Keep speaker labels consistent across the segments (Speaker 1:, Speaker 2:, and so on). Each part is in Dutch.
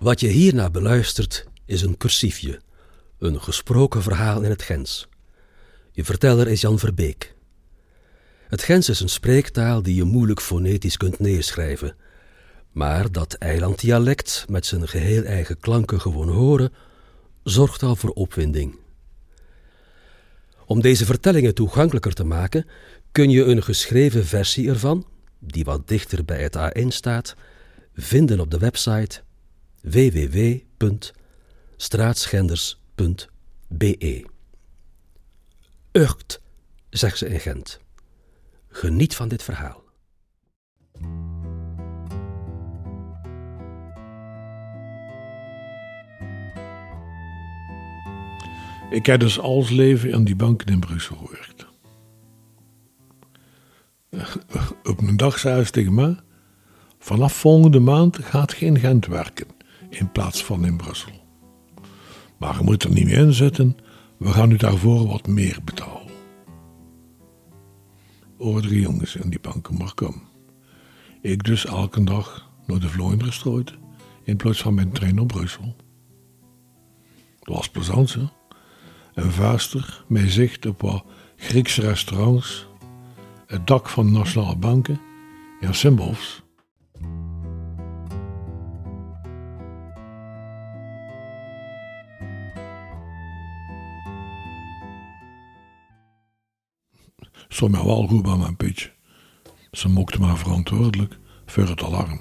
Speaker 1: Wat je hierna beluistert is een cursiefje, een gesproken verhaal in het Gens. Je verteller is Jan Verbeek. Het Gens is een spreektaal die je moeilijk fonetisch kunt neerschrijven, maar dat eilanddialect met zijn geheel eigen klanken gewoon horen, zorgt al voor opwinding. Om deze vertellingen toegankelijker te maken, kun je een geschreven versie ervan, die wat dichter bij het A1 staat, vinden op de website www.straatschenders.be. Ucht, zegt ze in Gent. Geniet van dit verhaal.
Speaker 2: Ik heb dus alles leven in die banken in Brussel gewerkt. Op een dag zei ze tegen me: Vanaf volgende maand gaat geen Gent werken in plaats van in Brussel. Maar je moet er niet meer in zitten, we gaan u daarvoor wat meer betalen. Over drie jongens in die banken maar kom. Ik dus elke dag naar de Vlooien strooide in plaats van mijn trein naar Brussel. Dat was plezant, hè? Een vuister met zicht op wat Griekse restaurants, het dak van nationale banken en symbols. Stond mij wel goed bij mijn pitch. Ze mokte mij verantwoordelijk voor het alarm.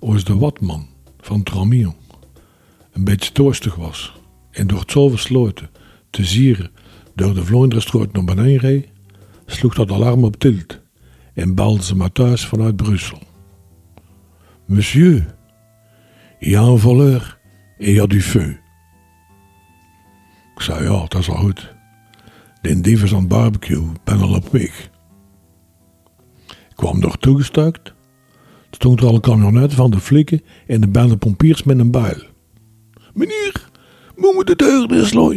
Speaker 2: Als de watman van Tramion een beetje torstig was en door het zo versloten te zieren door de Vlooienderstroot naar beneden reed, sloeg dat alarm op tilt en belde ze maar thuis vanuit Brussel. Monsieur, il y a un voleur et il y a du feu. Ik zei ja, dat is al goed. Is aan het barbecue, op weg. Ik kwam door toegestuikt. Stond er al een camionet van de flikken en de bende pompiers met een buil. Meneer, moet me de deuren inslooi?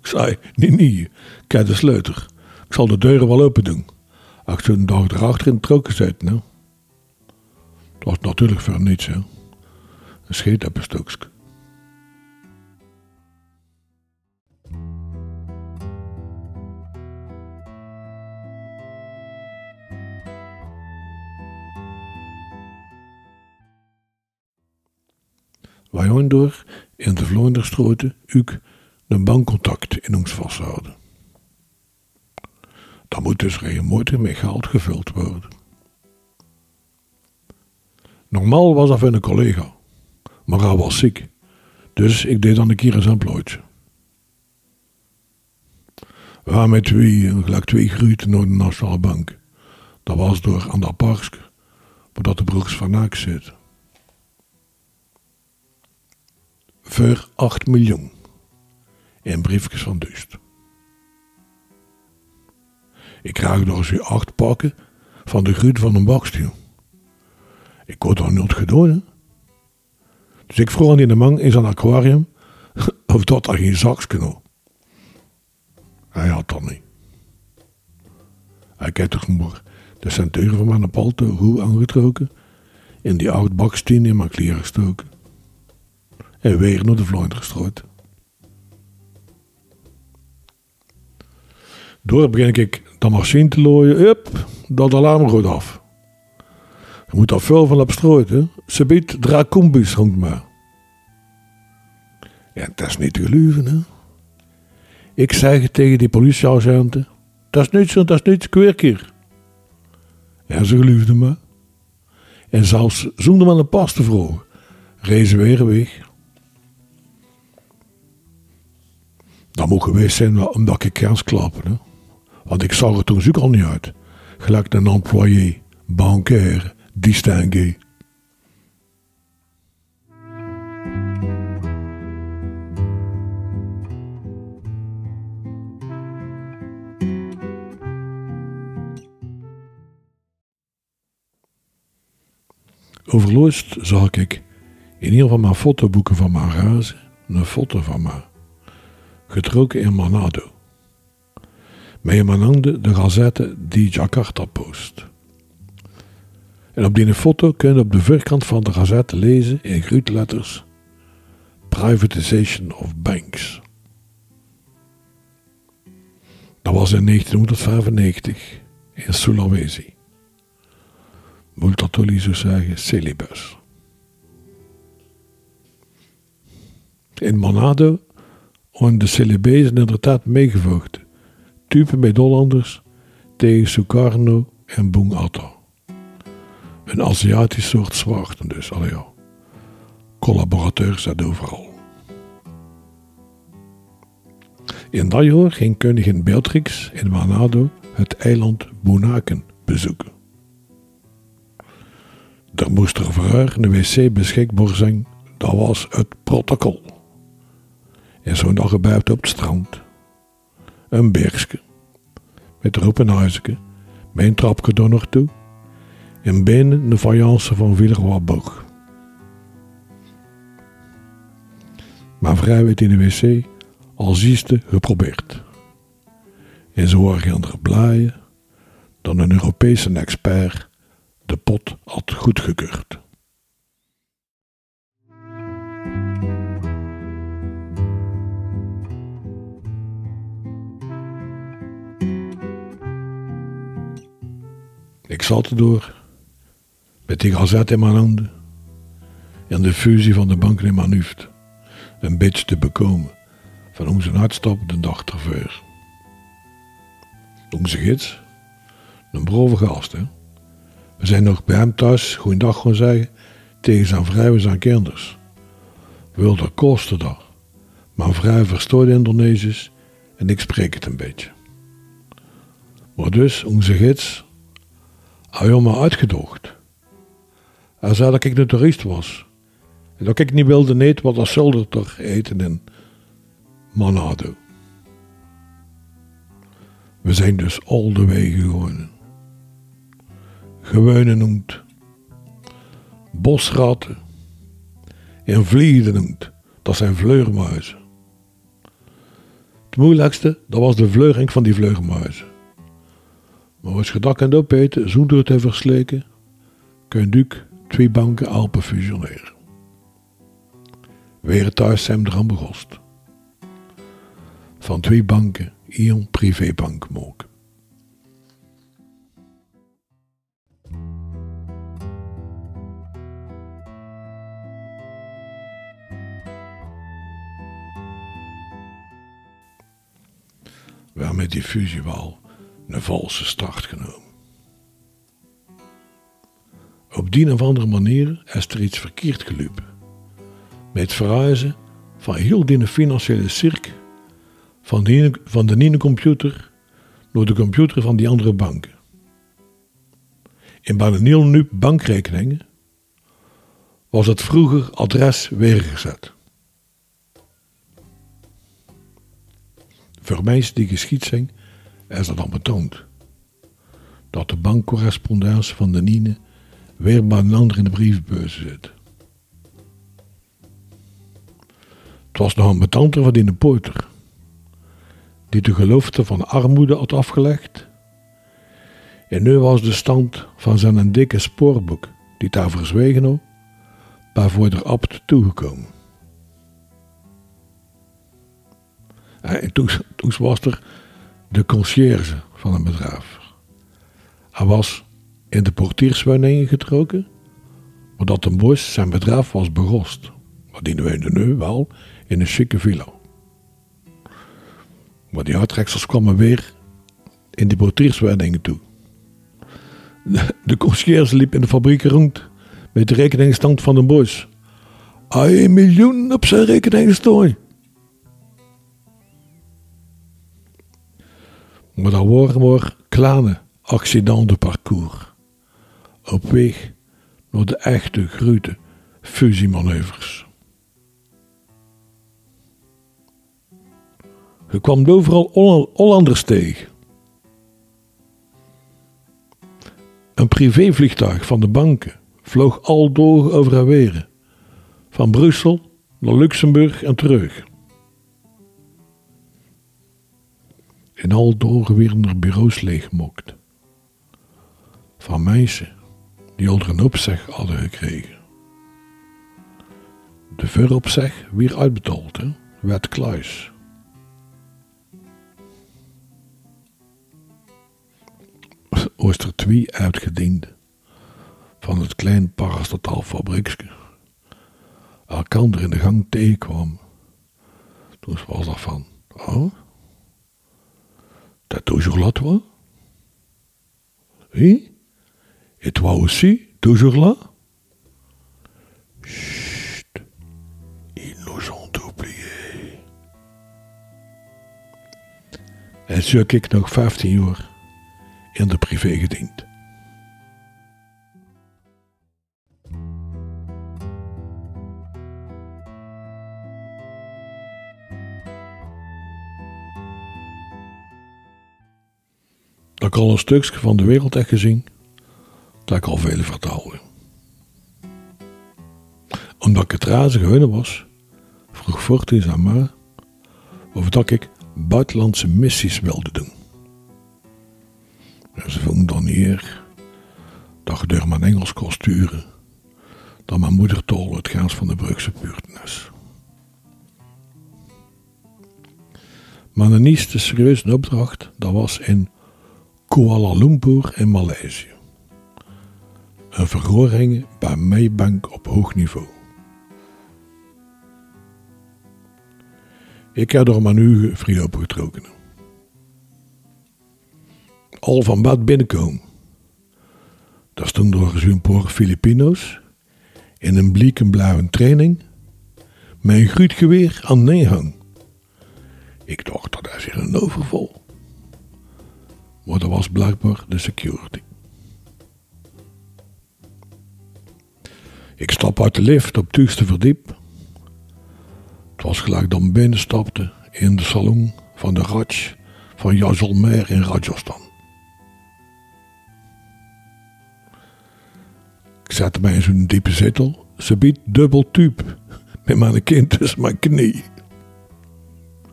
Speaker 2: Ik zei, nee, nee, ik heb de sleutel. Ik zal de deuren wel open doen. Als je een dag erachter in het trokken zit, nou. Dat was natuurlijk voor niets, hè. Een scheet door in de Vlooienderstroten ook een bankcontact in ons vasthouden. Dan moet dus regelmatig met geld gevuld worden. Normaal was dat van een collega, maar hij was ziek, dus ik deed dan een keer een zijn plooitje. We waren met twee, gelijk twee naar de Nationale Bank. Dat was door aan dat parkje, waar de broeks van Naak zit. Voor 8 miljoen. En briefjes van Dust. Ik krijg nog eens 8 pakken van de gruut van een bakstuur. Ik word dat nooit hè? Dus ik vroeg aan die man in zijn aquarium of dat er geen zakje nou. Hij had dat niet. Hij kijkt toch maar de centuren van mijn palto hoe aangetrokken en die oud baksteen in mijn kleren gestoken en weer naar de vloot gestrooid. Door begin ik de machine te looien, hup, dat alarm gaat af. Je moet daar veel van op strooien, ze biedt dracombus hangt maar. Ja, dat is niet te geloven, hè. Ik het tegen die politieagenten, dat is niet zo, dat is niet kweerkeer. Ja, ze geloofden me. En zelfs zonder me een pas te vragen, rezen weer weg. Dat moet geweest zijn omdat ik kans klappen. Hè? Want ik zag er toen zoek al niet uit. Gelijk een employé, bancaire, distingué. Overloost zag ik in een van mijn fotoboeken van mijn razen een foto van mij getrokken in Manado. Mijn handen de gazette die Jakarta post. En op die foto kun je op de voorkant van de gazette lezen in grote letters Privatization of Banks. Dat was in 1995 in Sulawesi. Multatuli zou zeggen Celibus. In Manado worden de Celibezen inderdaad meegevoegd. Typen met Hollanders tegen Sukarno en Bung. Een Aziatisch soort zwarten dus, al ja. Collaborateurs uit overal. In dat jaar ging koningin Beatrix in Manado het eiland Bunaken bezoeken. Er moest er voor haar een wc beschikbaar zijn, dat was het protocol. En zo'n dag gebuit op het strand. Een bergske. Met erop een huisje. Met een nog toe. En binnen de faïence van Villeroy-Boog. Maar vrouw werd in de wc als eerste geprobeerd. En zo waren er blaaien dan een Europese expert de pot had goedgekeurd. Ik zat erdoor, met die gazet in mijn handen, en de fusie van de bank in mijn een beetje te bekomen van onze uitstap de dag ervoor. Onze gids, een brove gast, hè. We zijn nog bij hem thuis, goeiedag gaan zeggen, tegen zijn vrouw en zijn kinders. Wilde kosten dat. Mijn vrouw verstoort Indonesisch en ik spreek het een beetje. Maar dus, onze gids, hij me uitgedoogd. Hij zei dat ik een toerist was. En dat ik niet wilde eten wat als zolder eten in Manado. We zijn dus al de wegen geworden. Gewone noemt. Bosratten. En vliegen noemt. Dat zijn vleugmuizen. Het moeilijkste, dat was de vleuging van die vleugmuizen. Maar als je dat kunt opeten zonder te versleken, kun je twee banken Alpen fusioneren. Weer thuis zijn er aan begost. Van twee banken één privébank maken. We hebben met die fusie wel een valse start genomen. Op die of andere manier is er iets verkeerd gelopen. Met verhuizen van heel die financiële cirk van de, van de ene computer naar de computer van die andere banken. In bijna nu bankrekeningen was het vroeger adres weergezet. Voor die geschied zijn, is dat dan betoond. Dat de bankcorrespondentie van de Nine weer bij een ander in de brievenbus zit. Het was nog een betanter van in de poorter die de gelofte van armoede had afgelegd. En nu was de stand van zijn dikke spoorboek, die daar verzwegen had, waarvoor de abt toegekomen. En toen was er de van een bedrijf. Hij was in de portierswoning getrokken, omdat een bos zijn bedrijf was berost. Maar die woonde nu wel in een chique villa. Maar die uittreksels kwamen weer in die portierswoningen toe. De, de conciërge liep in de fabriek rond met de rekeningstand van de bos. Een miljoen op zijn rekening staan. Maar dat waren kleine accidenten parcours. Op weg naar de echte grote fusiemanoeuvres. Je kwam overal Hollanders tegen. Een privévliegtuig van de banken vloog al door over weer. Van Brussel naar Luxemburg en terug. In al er bureaus leeggemokt. Van meisjes die onder een opzeg hadden gekregen. De veropzeg weer uitbetaald, hè? werd kluis. Ooster 2 uitgediend van het klein parastataal fabriekje. Elkander in de gang tegenkwam. Toen was dat van, oh, dat toujours là toi? Oui? Et toi aussi, toujours là? Chut, ils nous ont oubliés. En zo heb ik nog 15 jaar in de privé gediend. Ik al een stukje van de wereld heb gezien, dat ik al vele vertaalde. Omdat ik het razige hun was, vroeg Fortis aan mij of dat ik buitenlandse missies wilde doen. En ze vonden dan hier dat je door mijn Engels kon sturen, dat mijn moedertol het gaans van de Brugse buurten is. Maar een eerste serieuze opdracht, dat was in Kuala Lumpur in Maleisië. Een verhoring bij Maybank op hoog niveau. Ik heb er maar nu vrij opgetrokken. Al van bad binnenkomen. Daar stonden er zo'n paar Filipino's in een blauwe training met een gruutgeweer aan neerhang. Ik dacht dat is hier een overval. Maar dat was blijkbaar de security. Ik stap uit de lift op het verdiep. Het was gelijk ik binnenstapte in de salon van de Raj van Jaisalmer in Rajasthan. Ik zette mij in zo'n diepe zetel. Ze biedt dubbel tube met mijn kind tussen mijn knie.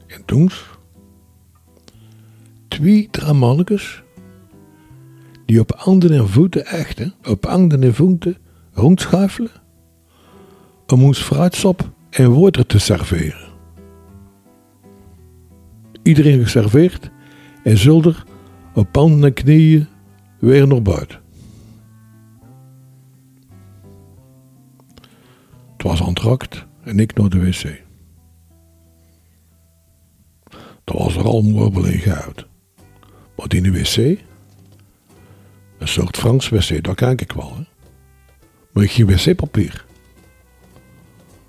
Speaker 2: En toen twee dramannetjes die op handen en voeten echten, op handen en voeten rondschuifelen om ons fruitsap en water te serveren. Iedereen geserveerd en zulder op handen en knieën weer naar buiten. Het was antrakt en ik naar de wc. Dat was er al een in goud. Maar in de wc, een soort Frans wc, daar kijk ik wel. Hè? Maar ik geen wc-papier.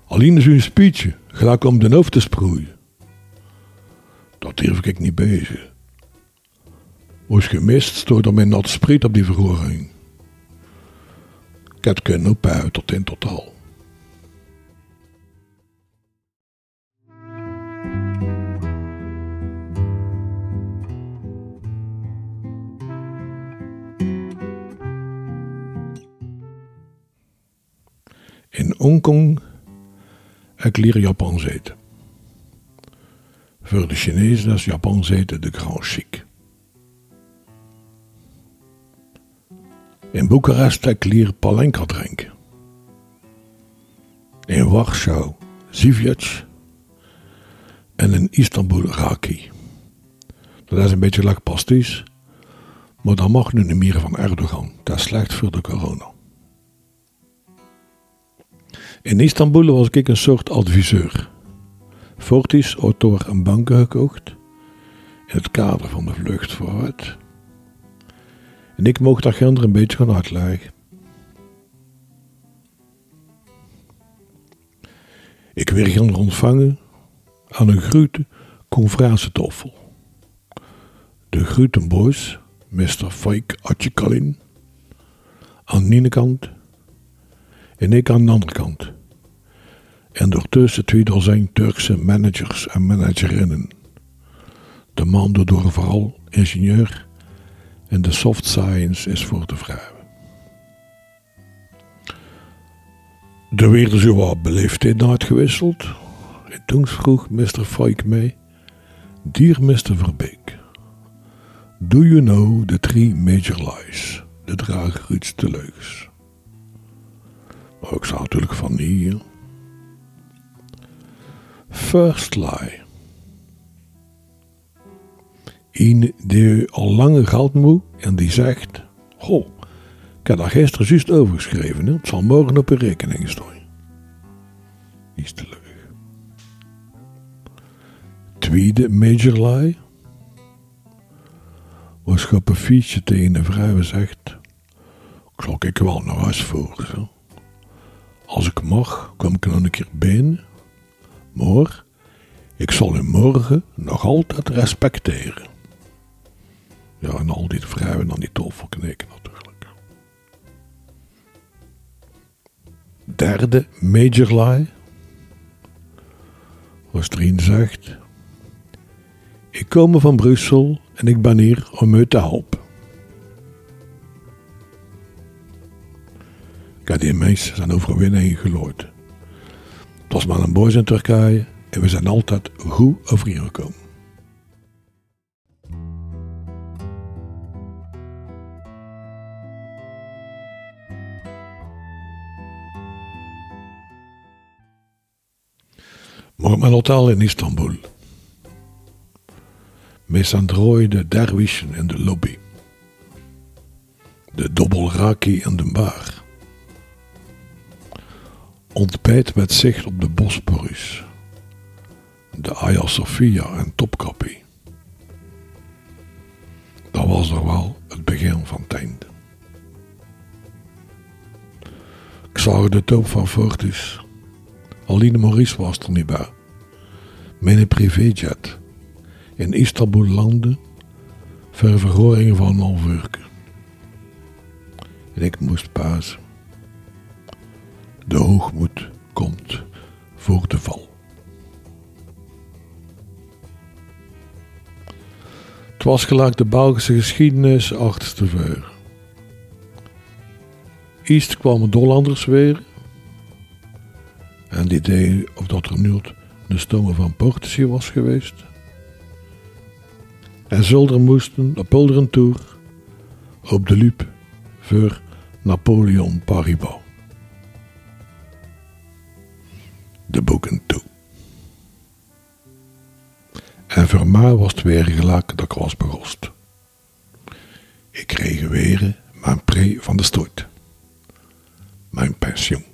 Speaker 2: Alleen zo'n spietje, gelijk om de hoofd te sproeien. Dat durf ik niet bezig. Was gemist, stond er met nat spriet op die verhoring. Ik had kunnen opbouwen tot in totaal. Hongkong leer Japan eten. Voor de Chinezen is Japan eten de grand chic. In Boekarest leer palenka drinken. In Warschau Zivjets en in Istanbul raki. Dat is een beetje pasties, maar dat mag nu niet meer van Erdogan. Dat is slecht voor de corona. In Istanbul was ik een soort adviseur. Fortis auteur een banken gekocht in het kader van de vlucht vooruit. En ik mocht dat gender een beetje gaan uitleggen. Ik werd gaan ontvangen aan een grote conferentietoffel. De Groetenboys, Mr. Fike Atjekalin, aan de kant en ik aan de andere kant. En daartussen twee dozijn Turkse managers en managerinnen. De man door vooral ingenieur en de soft science is voor de vrouwen. Er werden zo wat beleefdheid uitgewisseld. En toen vroeg Mr. Fike mij, Dear Mr. Verbeek, do you know the three major lies, de draagruutste leugens? Maar ik zou natuurlijk van hier. First lie. Een die al lange geld moet en die zegt: Goh, ik heb daar gisteren juist overgeschreven. Hè? Het zal morgen op je rekening staan. Is te leuk. Tweede major lie. Op een fietsje tegen een vrouw zegt: Ik zal ik wel naar huis voor. Zo. Als ik mag, kom ik nog een keer binnen. Maar ik zal u morgen nog altijd respecteren. Ja, en al die vrouwen dan die tofel knikken natuurlijk. Derde major lie. Was zegt. Ik kom van Brussel en ik ben hier om u te helpen. Heb die mensen zijn overwinning geloord. Het was maar een boys in Turkije en we zijn altijd goed overeengekomen. Mijn hotel in Istanbul. Met zijn de derwischen in de lobby. De dobbelraki in de bar. Ontbijt met zicht op de Bosporus. De Hagia Sophia en Topkapi. Dat was nog wel het begin van het einde. Ik zag de top van Fortis. Alleen Maurice was er niet bij. Mijn privéjet. In Istanbul landen. Ver van een. En ik moest pasen. De hoogmoed komt voor de val. Het was gelijk de Belgische geschiedenis achterstevoren. Eerst kwamen Dollanders weer. En die idee of dat er nu de stomen van Portici was geweest. En Zulder moesten op een tour op de Lup voor Napoleon Paribas. En voor mij was het weer gelijk dat ik was begost. Ik kreeg weer mijn pre van de stoot. Mijn pensioen.